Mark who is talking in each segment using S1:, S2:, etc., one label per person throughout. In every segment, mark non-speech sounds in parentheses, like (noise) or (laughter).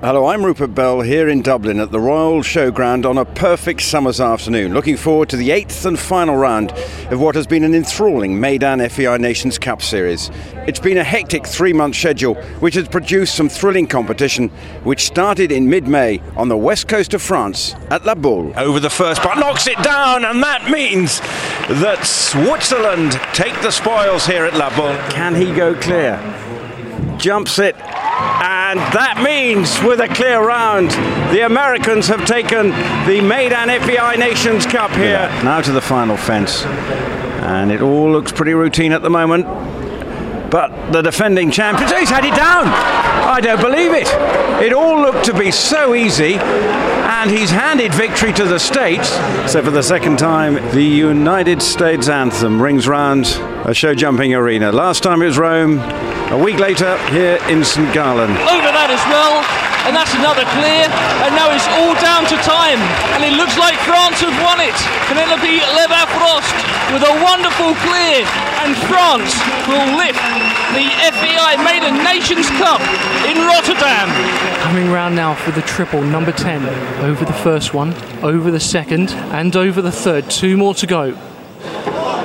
S1: Hello, I'm Rupert Bell here in Dublin at the Royal Showground on a perfect summer's afternoon. Looking forward to the eighth and final round of what has been an enthralling Meydan FEI Nations Cup series. It's been a hectic three month schedule which has produced some thrilling competition which started in mid May on the west coast of France at La Baule. Over the first part, knocks it down, and that means that Switzerland take the spoils here at La Baule. Can he go clear? Jumps it and that means, with a clear round, the Americans have taken the Meydan FEI Nations Cup here. Now to the final fence. And it all looks pretty routine at the moment. But the defending champions, he's had it down. I don't believe it. It all looked to be so easy, and he's handed victory to the States. So for the second time, the United States anthem rings round a show jumping arena. Last time it was Rome, a week later, here in St. Gallen.
S2: Over that as well, and that's another clear. And now it's all down to time, and it looks like France have won it. Penelope Leprevost with a wonderful clear, and France will lift the FEI Meydan Nations Cup in Rotterdam.
S3: Coming round now for the triple, number 10. Over the first one, over the second, and over the third. Two more to go.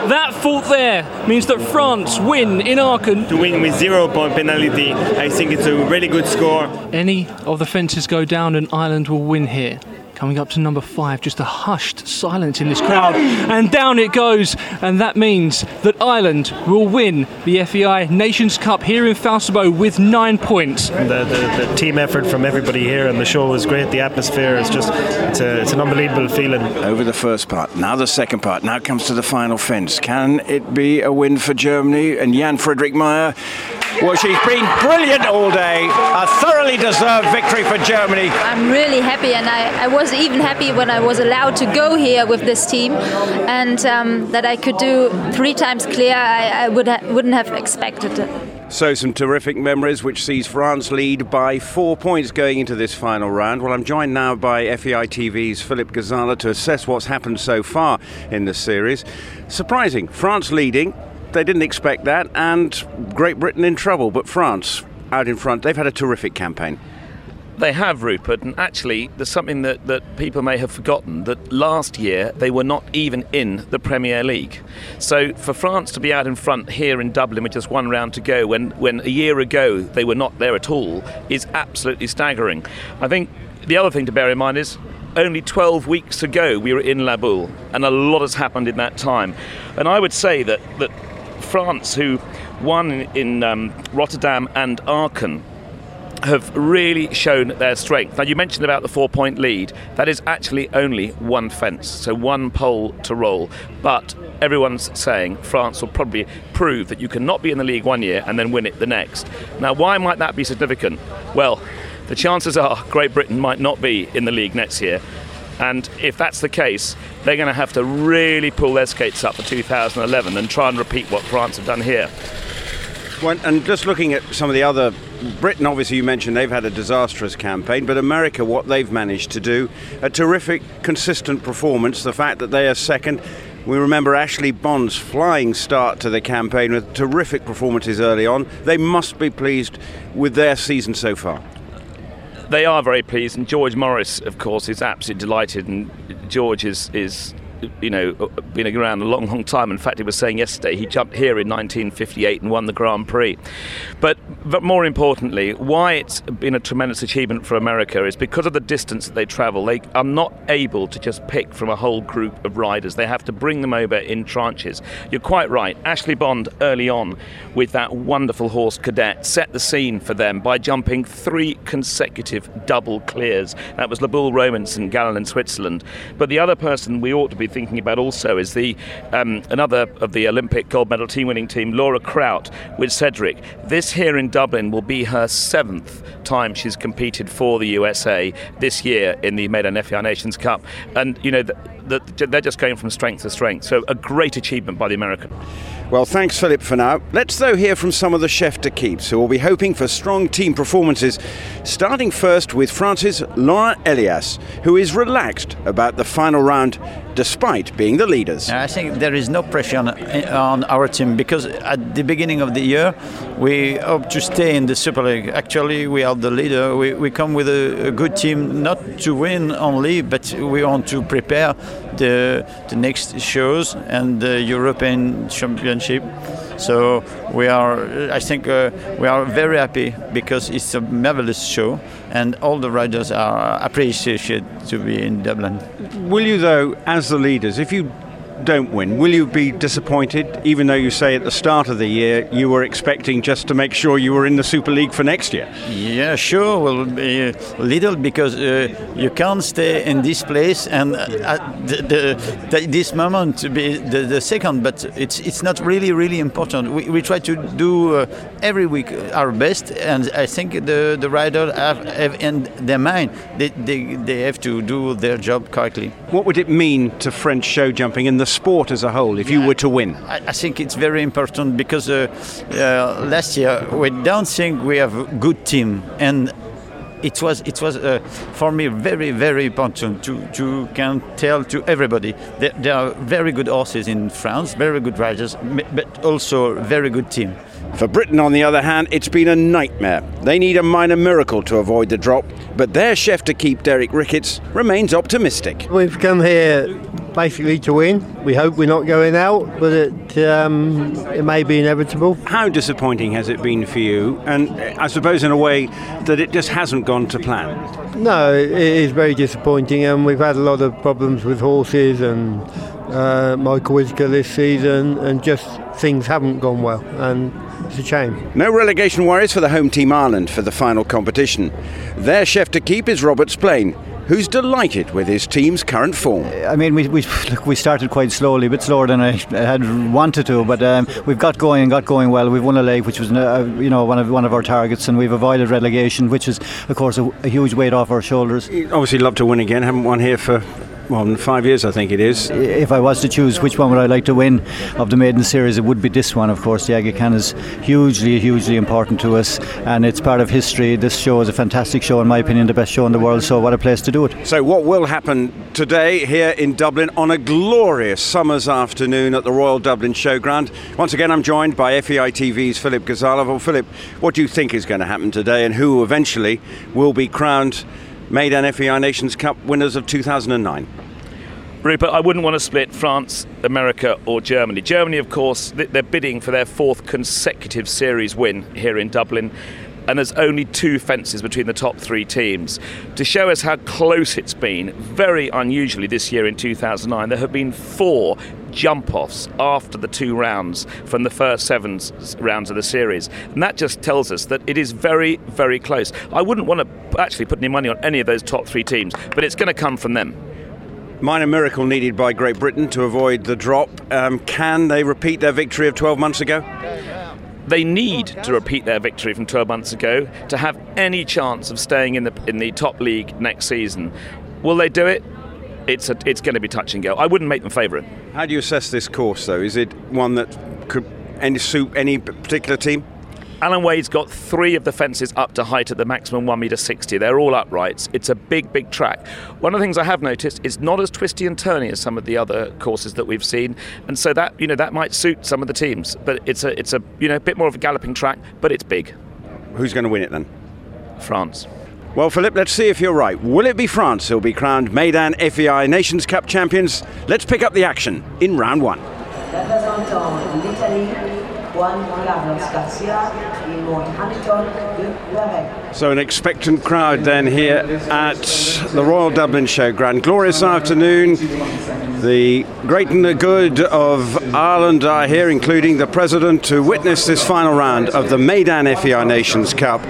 S3: That fault there means that France win in Aachen.
S4: To win with zero point penalty, I think it's a really good score.
S3: Any of the fences go down and Ireland will win here. Coming up to number five, just a hushed silence in this crowd, and down it goes. And that means that Ireland will win the FEI Nations Cup here in Falsterbo with nine points.
S4: The, the, the, team effort from everybody here, and the show was great. The atmosphere is just, it's, a, it's an unbelievable feeling.
S1: Over the first part, now the second part, now comes to the final fence. Can it be a win for Germany? And Jan Friederike Meyer well, she's been brilliant all day. A thoroughly deserved victory for Germany.
S5: I'm really happy, and I, I was even happy when I was allowed to go here with this team, and um, that I could do three times clear. I, I would ha- wouldn't have expected it.
S1: So, some terrific memories, which sees France lead by four points going into this final round. Well, I'm joined now by FEI TV's Philip Gazala to assess what's happened so far in the series. Surprising, France leading, they didn't expect that, and Great Britain in trouble. But France out in front, they've had a terrific campaign.
S6: They have, Rupert, and actually, there's something that, that people may have forgotten that last year they were not even in the Premier League. So, for France to be out in front here in Dublin with just one round to go, when, when a year ago they were not there at all, is absolutely staggering. I think the other thing to bear in mind is only 12 weeks ago we were in La Baule, and a lot has happened in that time. And I would say that, that France, who won in um, Rotterdam and Aachen, have really shown their strength. Now, you mentioned about the four point lead. That is actually only one fence, so one pole to roll. But everyone's saying France will probably prove that you cannot be in the league one year and then win it the next. Now, why might that be significant? Well, the chances are Great Britain might not be in the league next year. And if that's the case, they're going to have to really pull their skates up for 2011 and try and repeat what France have done here.
S1: And just looking at some of the other, Britain, obviously, you mentioned they've had a disastrous campaign, but America, what they've managed to do, a terrific, consistent performance. The fact that they are second. We remember Ashlee Bond's flying start to the campaign with terrific performances early on. They must be pleased with their season so far
S6: they are very pleased, and George Morris, of course, is absolutely delighted. And George is is you know, been around a long, long time. In fact, he was saying yesterday he jumped here in 1958 and won the Grand Prix. But, but more importantly, why it's been a tremendous achievement for America is because of the distance that they travel. They are not able to just pick from a whole group of riders. They have to bring them over in tranches. You're quite right. Ashlee Bond early on with that wonderful horse cadet set the scene for them by jumping three consecutive double clears. That was La Baule Romans and Gallen in Switzerland. But the other person we ought to be thinking about also is the um, another of the Olympic gold medal team winning team, Laura Kraut with Cedric. This here in Dublin will be her seventh time she's competed for the USA this year in the Meydan FEI Nations Cup, and you know the, the, they're just going from strength to strength. So a great achievement by the American.
S1: Well, thanks, Philip, for now. Let's, though, hear from some of the chefs d'equipe who will be hoping for strong team performances, starting first with France's Laurent Elias, who is relaxed about the final round despite being the leaders.
S7: I think there is no pressure on, on our team because at the beginning of the year we hope to stay in the Super League. Actually, we are the leader. We, we come with a, a good team, not to win only, but we want to prepare the, the next shows and the European Championship. So we are, I think, uh, we are very happy because it's a marvelous show, and all the riders are appreciated to be in Dublin.
S1: Will you, though, as the leaders, if you don't win, will you be disappointed, even though you say at the start of the year you were expecting just to make sure you were in the Super League for next year?
S7: Yeah, sure, Well, a little because uh, you can't stay in this place and at the, the, the, this moment to be the, the, second, but it's it's not really really important. We, we try to do uh, every week our best, and I think the the riders have, have in their mind they, they, they have to do their job correctly.
S1: What would it mean to French show jumping in the sport as a whole if you were to win?
S7: I, I think it's very important because uh, uh, last year we don't think we have a good team and it was it was uh, for me very very important to to can tell to everybody that there are very good horses in France, very good riders, but also very good team.
S1: For Britain, on the other hand, it's been a nightmare. They need a minor miracle to avoid the drop, but their chef d'equipe Derek Ricketts remains optimistic.
S8: We've come here basically to win. We hope we're not going out, but it um, it may be inevitable.
S1: How disappointing has it been for you? And I suppose in a way that it just hasn't gone to plan.
S8: No, it is very disappointing, and we've had a lot of problems with horses and uh, Michael Whitaker this season, and just things haven't gone well, and it's a shame.
S1: No relegation worries for the home team Ireland for the final competition. Their chef to keep is Robert Splaine who's delighted with his team's current form.
S9: I mean, we, we, look, we started quite slowly, a bit slower than I had wanted to, but um, we've got going and got going well. We've won a leg, which was uh, you know one of one of our targets, and we've avoided relegation, which is of course a, a huge weight off our shoulders.
S1: Obviously, love to win again. Haven't won here for well, five years, I think it is.
S9: If I was to choose which one would I like to win of the Meydan series, it would be this one, of course. The Aga Khan is hugely, hugely important to us, and it's part of history. This show is a fantastic show, in my opinion, the best show in the world. So, what a place to do it.
S1: So, what will happen today here in Dublin on a glorious summer's afternoon at the Royal Dublin Showground? Once again, I'm joined by FEI TV's Philip Gazalov. Well, Philip, what do you think is going to happen today, and who eventually will be crowned? Meydan FEI Nations Cup winners of 2009.
S6: Rupert, I wouldn't want to split France, America, or Germany. Germany, of course, they're bidding for their fourth consecutive series win here in Dublin. And there's only two fences between the top three teams. To show us how close it's been, very unusually this year in 2009, there have been four jump offs after the two rounds from the first seven rounds of the series. And that just tells us that it is very, very close. I wouldn't want to actually put any money on any of those top three teams, but it's going to come from them.
S1: Minor miracle needed by Great Britain to avoid the drop. Um, can they repeat their victory of 12 months ago?
S6: They need to repeat their victory from 12 months ago to have any chance of staying in the in the top league next season. Will they do it? It's a, it's going to be touch and go. I wouldn't make them favourite.
S1: How do you assess this course, though? Is it one that could any suit any particular team?
S6: Alan Wade's got three of the fences up to height at the maximum 1 metre 60. They're all uprights. It's a big, big track. One of the things I have noticed is not as twisty and turny as some of the other courses that we've seen, and so that you know that might suit some of the teams. But it's a it's a you know a bit more of a galloping track, but it's big.
S1: Who's going to win it then?
S6: France.
S1: Well, Philip, let's see if you're right. Will it be France who'll be crowned Meydan FEI Nations Cup champions? Let's pick up the action in round one. So an expectant crowd then here at the Royal Dublin Showground. Glorious afternoon. The great and the good of Ireland are here, including the President, to witness this final round of the Meydan FEI Nations Cup.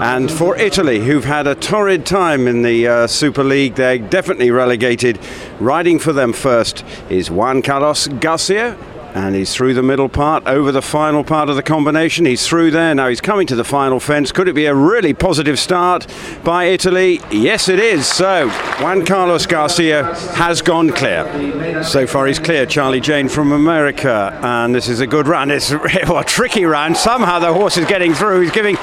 S1: And for Italy, who've had a torrid time in the uh, Super League, they're definitely relegated. Riding for them first is Juan Carlos Garcia, and he's through the middle part, over the final part of the combination. He's through there. Now he's coming to the final fence. Could it be a really positive start by Italy? Yes, it is. So Juan Carlos Garcia has gone clear. So far, he's clear. Charlie Jayne from America. And this is a good run. It's (laughs) a tricky run. Somehow the horse is getting through. He's giving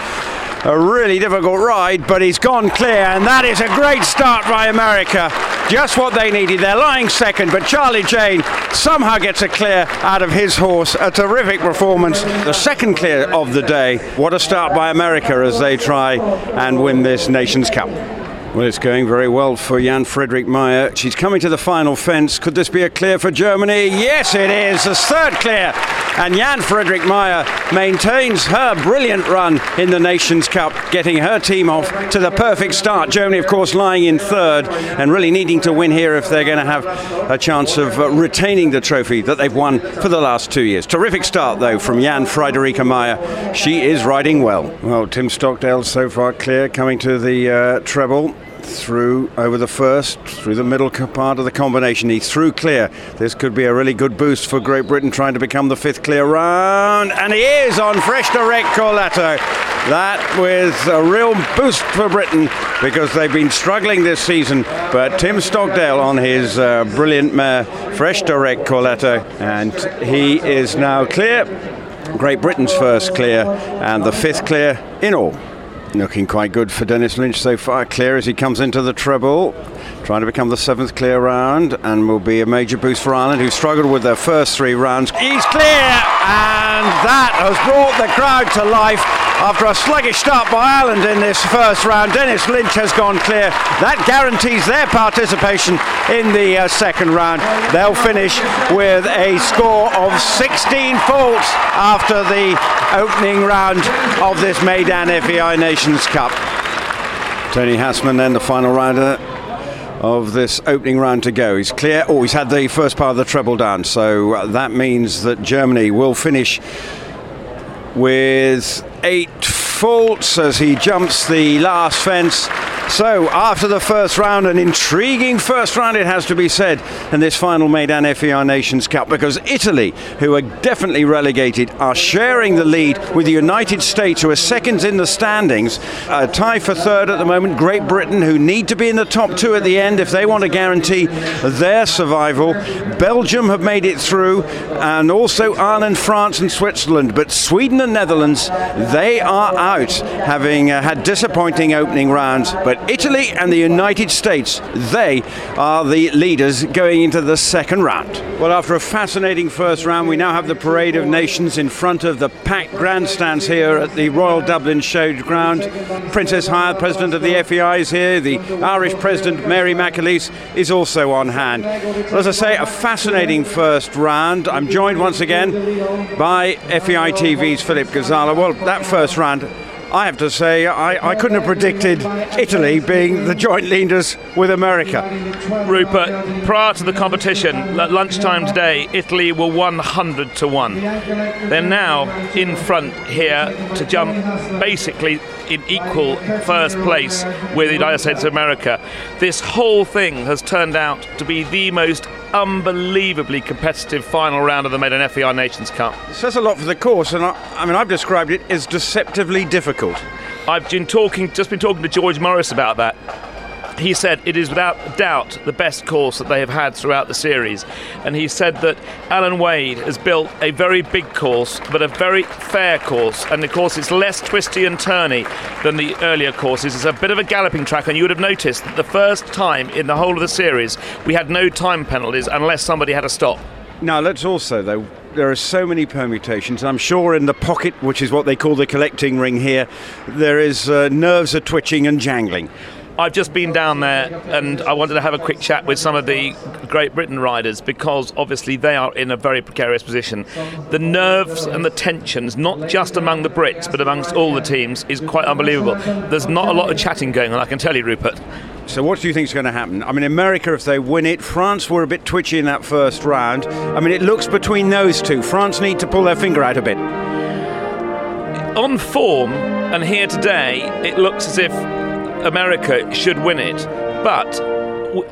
S1: a really difficult ride, but he's gone clear, and that is a great start by America. Just what they needed. They're lying second, but Charlie Jayne somehow gets a clear out of his horse. A terrific performance. The second clear of the day. What a start by America as they try and win this Nations Cup. Well, it's going very well for Jan Friederike Meyer. She's coming to the final fence. Could this be a clear for Germany? Yes, it is. The third clear. And Jan Friederike Meyer maintains her brilliant run in the Nations Cup, getting her team off to the perfect start. Germany, of course, lying in third and really needing to win here if they're going to have a chance of uh, retaining the trophy that they've won for the last two years. Terrific start, though, from Jan Friederike Meyer. She is riding well. Well, Tim Stockdale so far clear, coming to the uh, treble through over the first, through the middle part of the combination. He threw clear. This could be a really good boost for Great Britain trying to become the fifth clear round. And he is on Fresh Direct Corlato. That with a real boost for Britain because they've been struggling this season. But Tim Stockdale on his uh, brilliant mare, Fresh Direct Corlato, and he is now clear. Great Britain's first clear and the fifth clear in all. Looking quite good for Dennis Lynch so far. Clear as he comes into the treble, trying to become the seventh clear round, and will be a major boost for Ireland, who struggled with their first three rounds. He's clear, and that has brought the crowd to life. After a sluggish start by Ireland in this first round, Dennis Lynch has gone clear. That guarantees their participation in the uh, second round. They'll finish with a score of 16 faults after the opening round of this Meydan FEI Nations Cup. Toni Hassmann then the final rounder of this opening round to go. He's clear. Oh, he's had the first part of the treble down, so uh, that means that Germany will finish with eight faults as he jumps the last fence. So, after the first round, an intriguing first round, it has to be said, in this final Meydan FEI Nations Cup, because Italy, who are definitely relegated, are sharing the lead with the United States, who are seconds in the standings. A tie for third at the moment. Great Britain, who need to be in the top two at the end if they want to guarantee their survival. Belgium have made it through, and also Ireland, France, and Switzerland. But Sweden and Netherlands, they are out, having uh, had disappointing opening rounds. But Italy and the United States, they are the leaders going into the second round. Well, after a fascinating first round, we now have the Parade of Nations in front of the packed grandstands here at the Royal Dublin Showground. Princess Haya, President of the FEI, is here. The Irish President, Mary McAleese, is also on hand. Well, as I say, a fascinating first round. I'm joined once again by FEI TV's Philip Gazala. Well, that first round I have to say, I, I couldn't have predicted Italy being the joint leaders with America.
S6: Rupert, prior to the competition, at lunchtime today, Italy were 100 to 1. They're now in front here to jump basically in equal first place with the United States of America. This whole thing has turned out to be the most unbelievably competitive final round of the Meydan FEI Nations Cup.
S1: It says a lot for the course, and I, I mean, I've described it as deceptively difficult.
S6: I've been talking, just been talking to George Morris about that he said it is without doubt the best course that they have had throughout the series. And he said that Alan Wade has built a very big course, but a very fair course. And of course, it's less twisty and turny than the earlier courses. It's a bit of a galloping track, and you would have noticed that the first time in the whole of the series, we had no time penalties unless somebody had a stop.
S1: Now, let's also, though, there are so many permutations. I'm sure in the pocket, which is what they call the collecting ring here, there is uh, nerves are twitching and jangling.
S6: I've just been down there and I wanted to have a quick chat with some of the Great Britain riders because obviously they are in a very precarious position. The nerves and the tensions, not just among the Brits but amongst all the teams, is quite unbelievable. There's not a lot of chatting going on, I can tell you, Rupert.
S1: So, what do you think is going to happen? I mean, America, if they win it, France were a bit twitchy in that first round. I mean, it looks between those two. France need to pull their finger out a bit.
S6: On form, and here today, it looks as if America should win it, but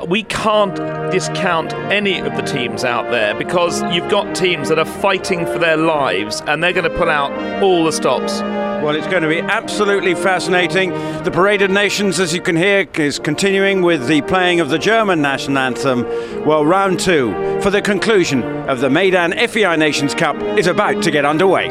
S6: we can't discount any of the teams out there because you've got teams that are fighting for their lives and they're going to pull out all the stops.
S1: Well, it's going to be absolutely fascinating. The Parade of Nations, as you can hear, is continuing with the playing of the German national anthem. Well, round two for the conclusion of the Meydan FEI Nations Cup is about to get underway.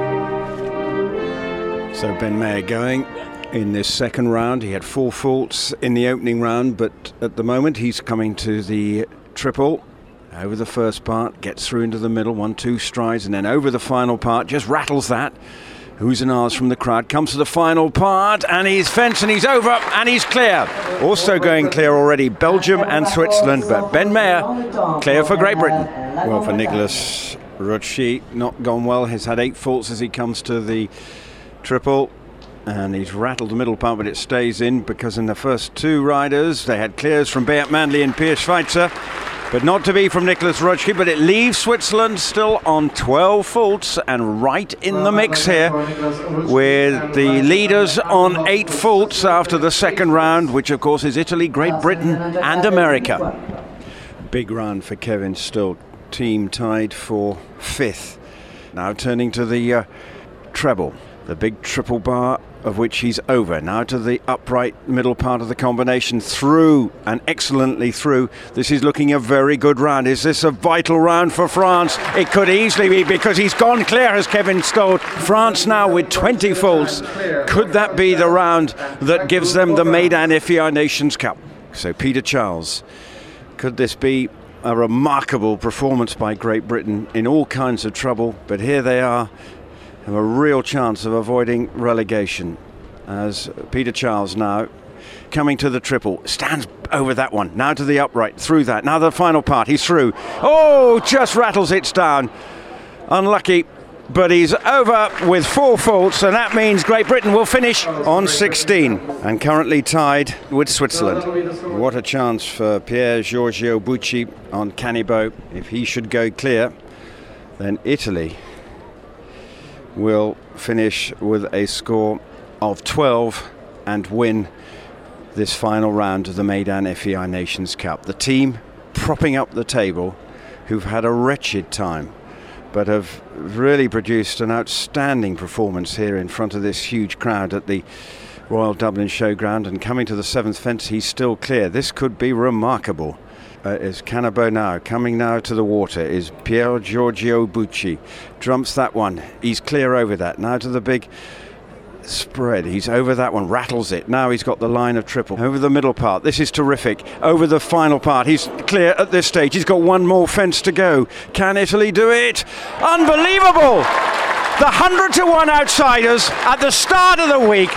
S1: So Ben Maher going in this second round. He had four faults in the opening round, but at the moment he's coming to the triple. Over the first part, gets through into the middle, one, two strides, and then over the final part, just rattles that. Who's an R's from the crowd comes to the final part, and he's fenced, and he's over, and he's clear. Also going clear already, Belgium and Switzerland, but Ben Maher clear for Great Britain. Well, for Niklaus Rutschi, not gone well. He's had eight faults as he comes to the triple and he's rattled the middle part, but it stays in because in the first two riders they had clears from Beat Mändli and Pius Schwizer, but not to be from Niklaus Rutschi. But it leaves Switzerland still on 12 faults and right in the mix here with the leaders on eight faults after the second round, which of course is Italy, Great Britain, and America. Big run for Kevin Staut, team tied for fifth. Now turning to the uh, treble, the big triple bar of which he's over. Now to the upright middle part of the combination, through and excellently through. This is looking a very good round. Is this a vital round for France? It could easily be because he's gone clear, as Kevin Staut. France now with 20 faults. Could that be the round that gives them the Meydan FEI Nations Cup? So Peter Charles, could this be a remarkable performance by Great Britain in all kinds of trouble? But here they are have a real chance of avoiding relegation as Peter Charles now coming to the triple. Stands over that one. Now to the upright through that. Now the final part he's through. Oh just rattles it down. Unlucky but he's over with four faults and that means Great Britain will finish on 16 and currently tied with Switzerland. What a chance for Pier Giorgio Bucci on Cannibaux. If he should go clear then Italy will finish with a score of 12 and win this final round of the Meydan FEI Nations Cup. The team propping up the table who've had a wretched time but have really produced an outstanding performance here in front of this huge crowd at the Royal Dublin Showground and coming to the seventh fence he's still clear. This could be remarkable uh, is Cannibaux now. Coming now to the water is Pier Giorgio Bucci. Drumps that one. He's clear over that. Now to the big spread. He's over that one, rattles it. Now he's got the line of triple. Over the middle part. This is terrific. Over the final part. He's clear at this stage. He's got one more fence to go. Can Italy do it? Unbelievable! The 100 to 1 outsiders at the start of the week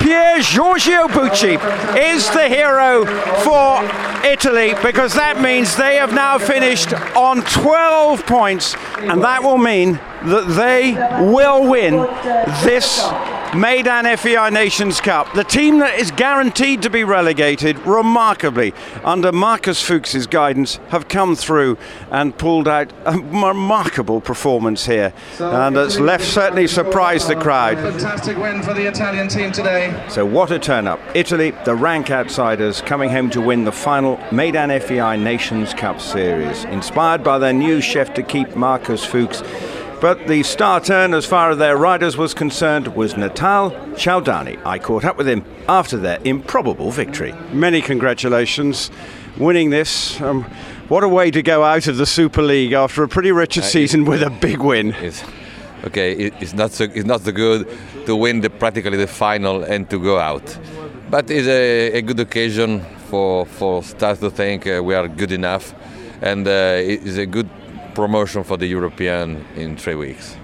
S1: Pier Giorgio Bucci is the hero for Italy because that means they have now finished on 12 points, and that will mean that they will win this Meydan FEI Nations Cup. The team that is guaranteed to be relegated, remarkably, under Markus Fuchs's guidance, have come through and pulled out a remarkable performance here. And it's left certainly surprised the crowd.
S10: Fantastic win for the Italian team today.
S1: So, what a turn up. Italy, the rank outsiders, coming home to win the final Meydan FEI Nations Cup series. Inspired by their new chef d'equipe, Markus Fuchs. But the star turn, as far as their riders was concerned, was Natale Chiaudani. I caught up with him after their improbable victory. Many congratulations, winning this. Um, what a way to go out of the Super League after a pretty wretched uh, season with a big win.
S11: It's, okay, it's not so it's not so good to win the, practically the final and to go out, but it's a, a good occasion for for stars to think uh, we are good enough, and uh, it's a good promotion for the European in three weeks.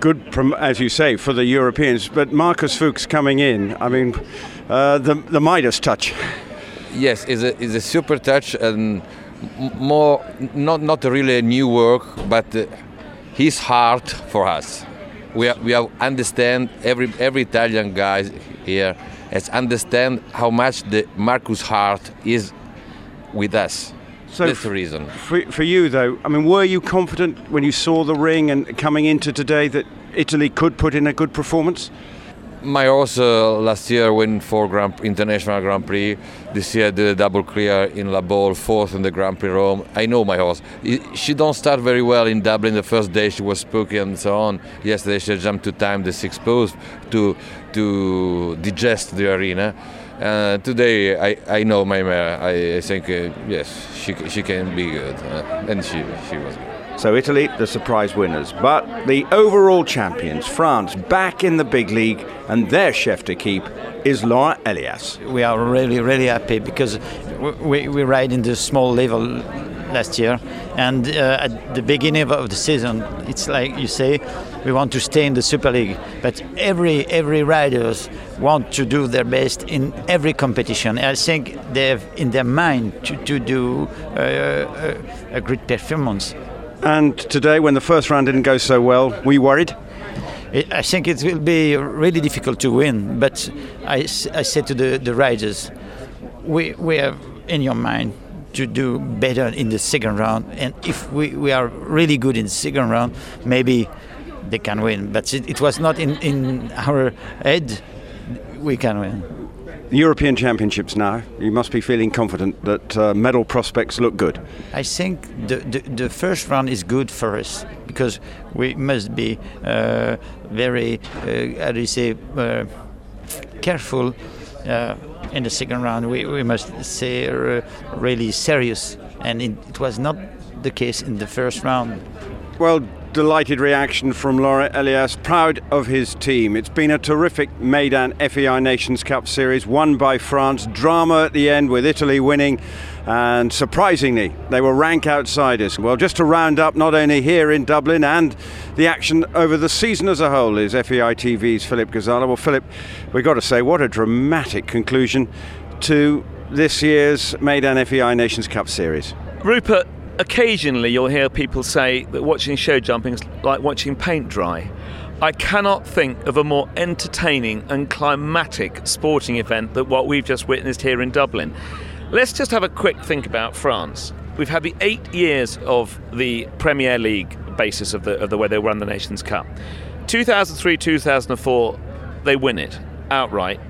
S1: Good, prom- as you say, for the Europeans. But Markus Fuchs coming in, I mean, uh, the, the Midas touch.
S11: Yes, it's a, it's a super touch and more, not, not really a new work, but uh, his heart for us. We, have, we have understand, every, every Italian guy here has understand how much the Markus heart is with us so That's the reason.
S1: For, for you, though, I mean, were you confident when you saw the ring and coming into today that Italy could put in a good performance?
S11: My horse uh, last year won four Grand, international Grand Prix. This year did a double clear in La Baule, fourth in the Grand Prix Rome. I know my horse. She don't start very well in Dublin. The first day she was spooky and so on. Yesterday she jumped two times the six post to to digest the arena. Uh, today, I, I know my mare. I, think uh, yes, she, she can be good, uh, and she she was good.
S1: So Italy, the surprise winners, but the overall champions, France, back in the big league, and their chef d'equipe is Laurent Elias.
S7: We are really, really happy because we, we ride in the small level last year, and uh, at the beginning of the season, it's like you say, we want to stay in the Super League. But every every riders want to do their best in every competition. I think they have in their mind to, to do uh, a, a great performance.
S1: And today, when the first round didn't go so well, were you worried?
S7: I think it will be really difficult to win, but I, I said to the, the riders, we, we have in your mind to do better in the second round, and if we, we are really good in the second round, maybe they can win. But it, it was not in, in our head we can win.
S1: European Championships now, you must be feeling confident that uh, medal prospects look good.
S7: I think the, the, the, first round is good for us because we must be uh, very, uh, how do you say, uh, careful uh, in the second round. We, we must say uh, really serious, and it, it was not the case in the first round.
S1: Well, delighted reaction from Laurent Elias, proud of his team. It's been a terrific Meydan FEI Nations Cup series, won by France. Drama at the end with Italy winning, and surprisingly, they were rank outsiders. Well, just to round up, not only here in Dublin and the action over the season as a whole, is FEI TV's Philip Gazala. Well, Philip, we've got to say, what a dramatic conclusion to this year's Meydan FEI Nations Cup series.
S6: Rupert, occasionally you'll hear people say that watching show jumping is like watching paint dry. I cannot think of a more entertaining and climatic sporting event than what we've just witnessed here in Dublin. Let's just have a quick think about France. We've had the eight years of the Premier League basis of the, of the way they run the Nations Cup. 2003 2004, they win it outright.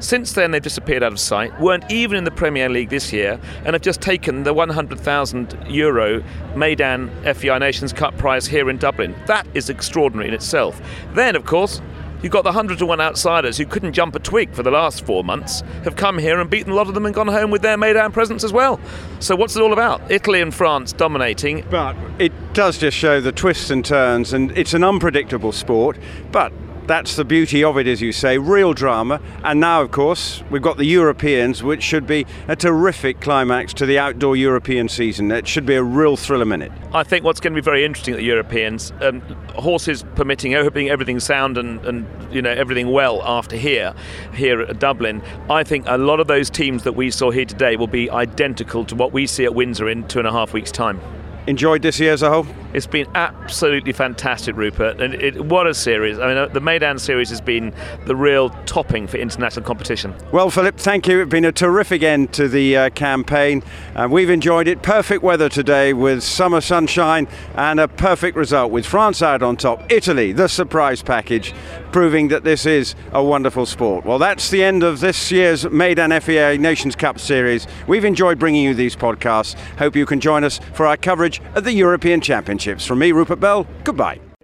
S6: Since then, they've disappeared out of sight, weren't even in the Premier League this year, and have just taken the 100,000 euro Meydan FEI Nations Cup prize here in Dublin. That is extraordinary in itself. Then, of course, You've got the 100 to 1 outsiders who couldn't jump a twig for the last four months, have come here and beaten a lot of them and gone home with their Meydan presents as well. So, what's it all about? Italy and France dominating.
S1: But it does just show the twists and turns, and it's an unpredictable sport. But that's the beauty of it, as you say, real drama. And now, of course, we've got the Europeans, which should be a terrific climax to the outdoor European season. It should be a real thriller minute.
S6: I think what's going to be very interesting at the Europeans, um, horses permitting, hoping everything sound and, and you know everything well after here, here at Dublin. I think a lot of those teams that we saw here today will be identical to what we see at Windsor in two and a half weeks' time
S1: enjoyed this year as a whole?
S6: It's been absolutely fantastic, Rupert. And it, what a series. I mean, uh, the Meydan series has been the real topping for international competition.
S1: Well, Philip, thank you. It's been a terrific end to the uh, campaign. Uh, we've enjoyed it. Perfect weather today with summer sunshine and a perfect result with France out on top. Italy, the surprise package, proving that this is a wonderful sport. Well, that's the end of this year's Meydan FEI Nations Cup series. We've enjoyed bringing you these podcasts. Hope you can join us for our coverage at the European Championships. From me, Rupert Bell, goodbye.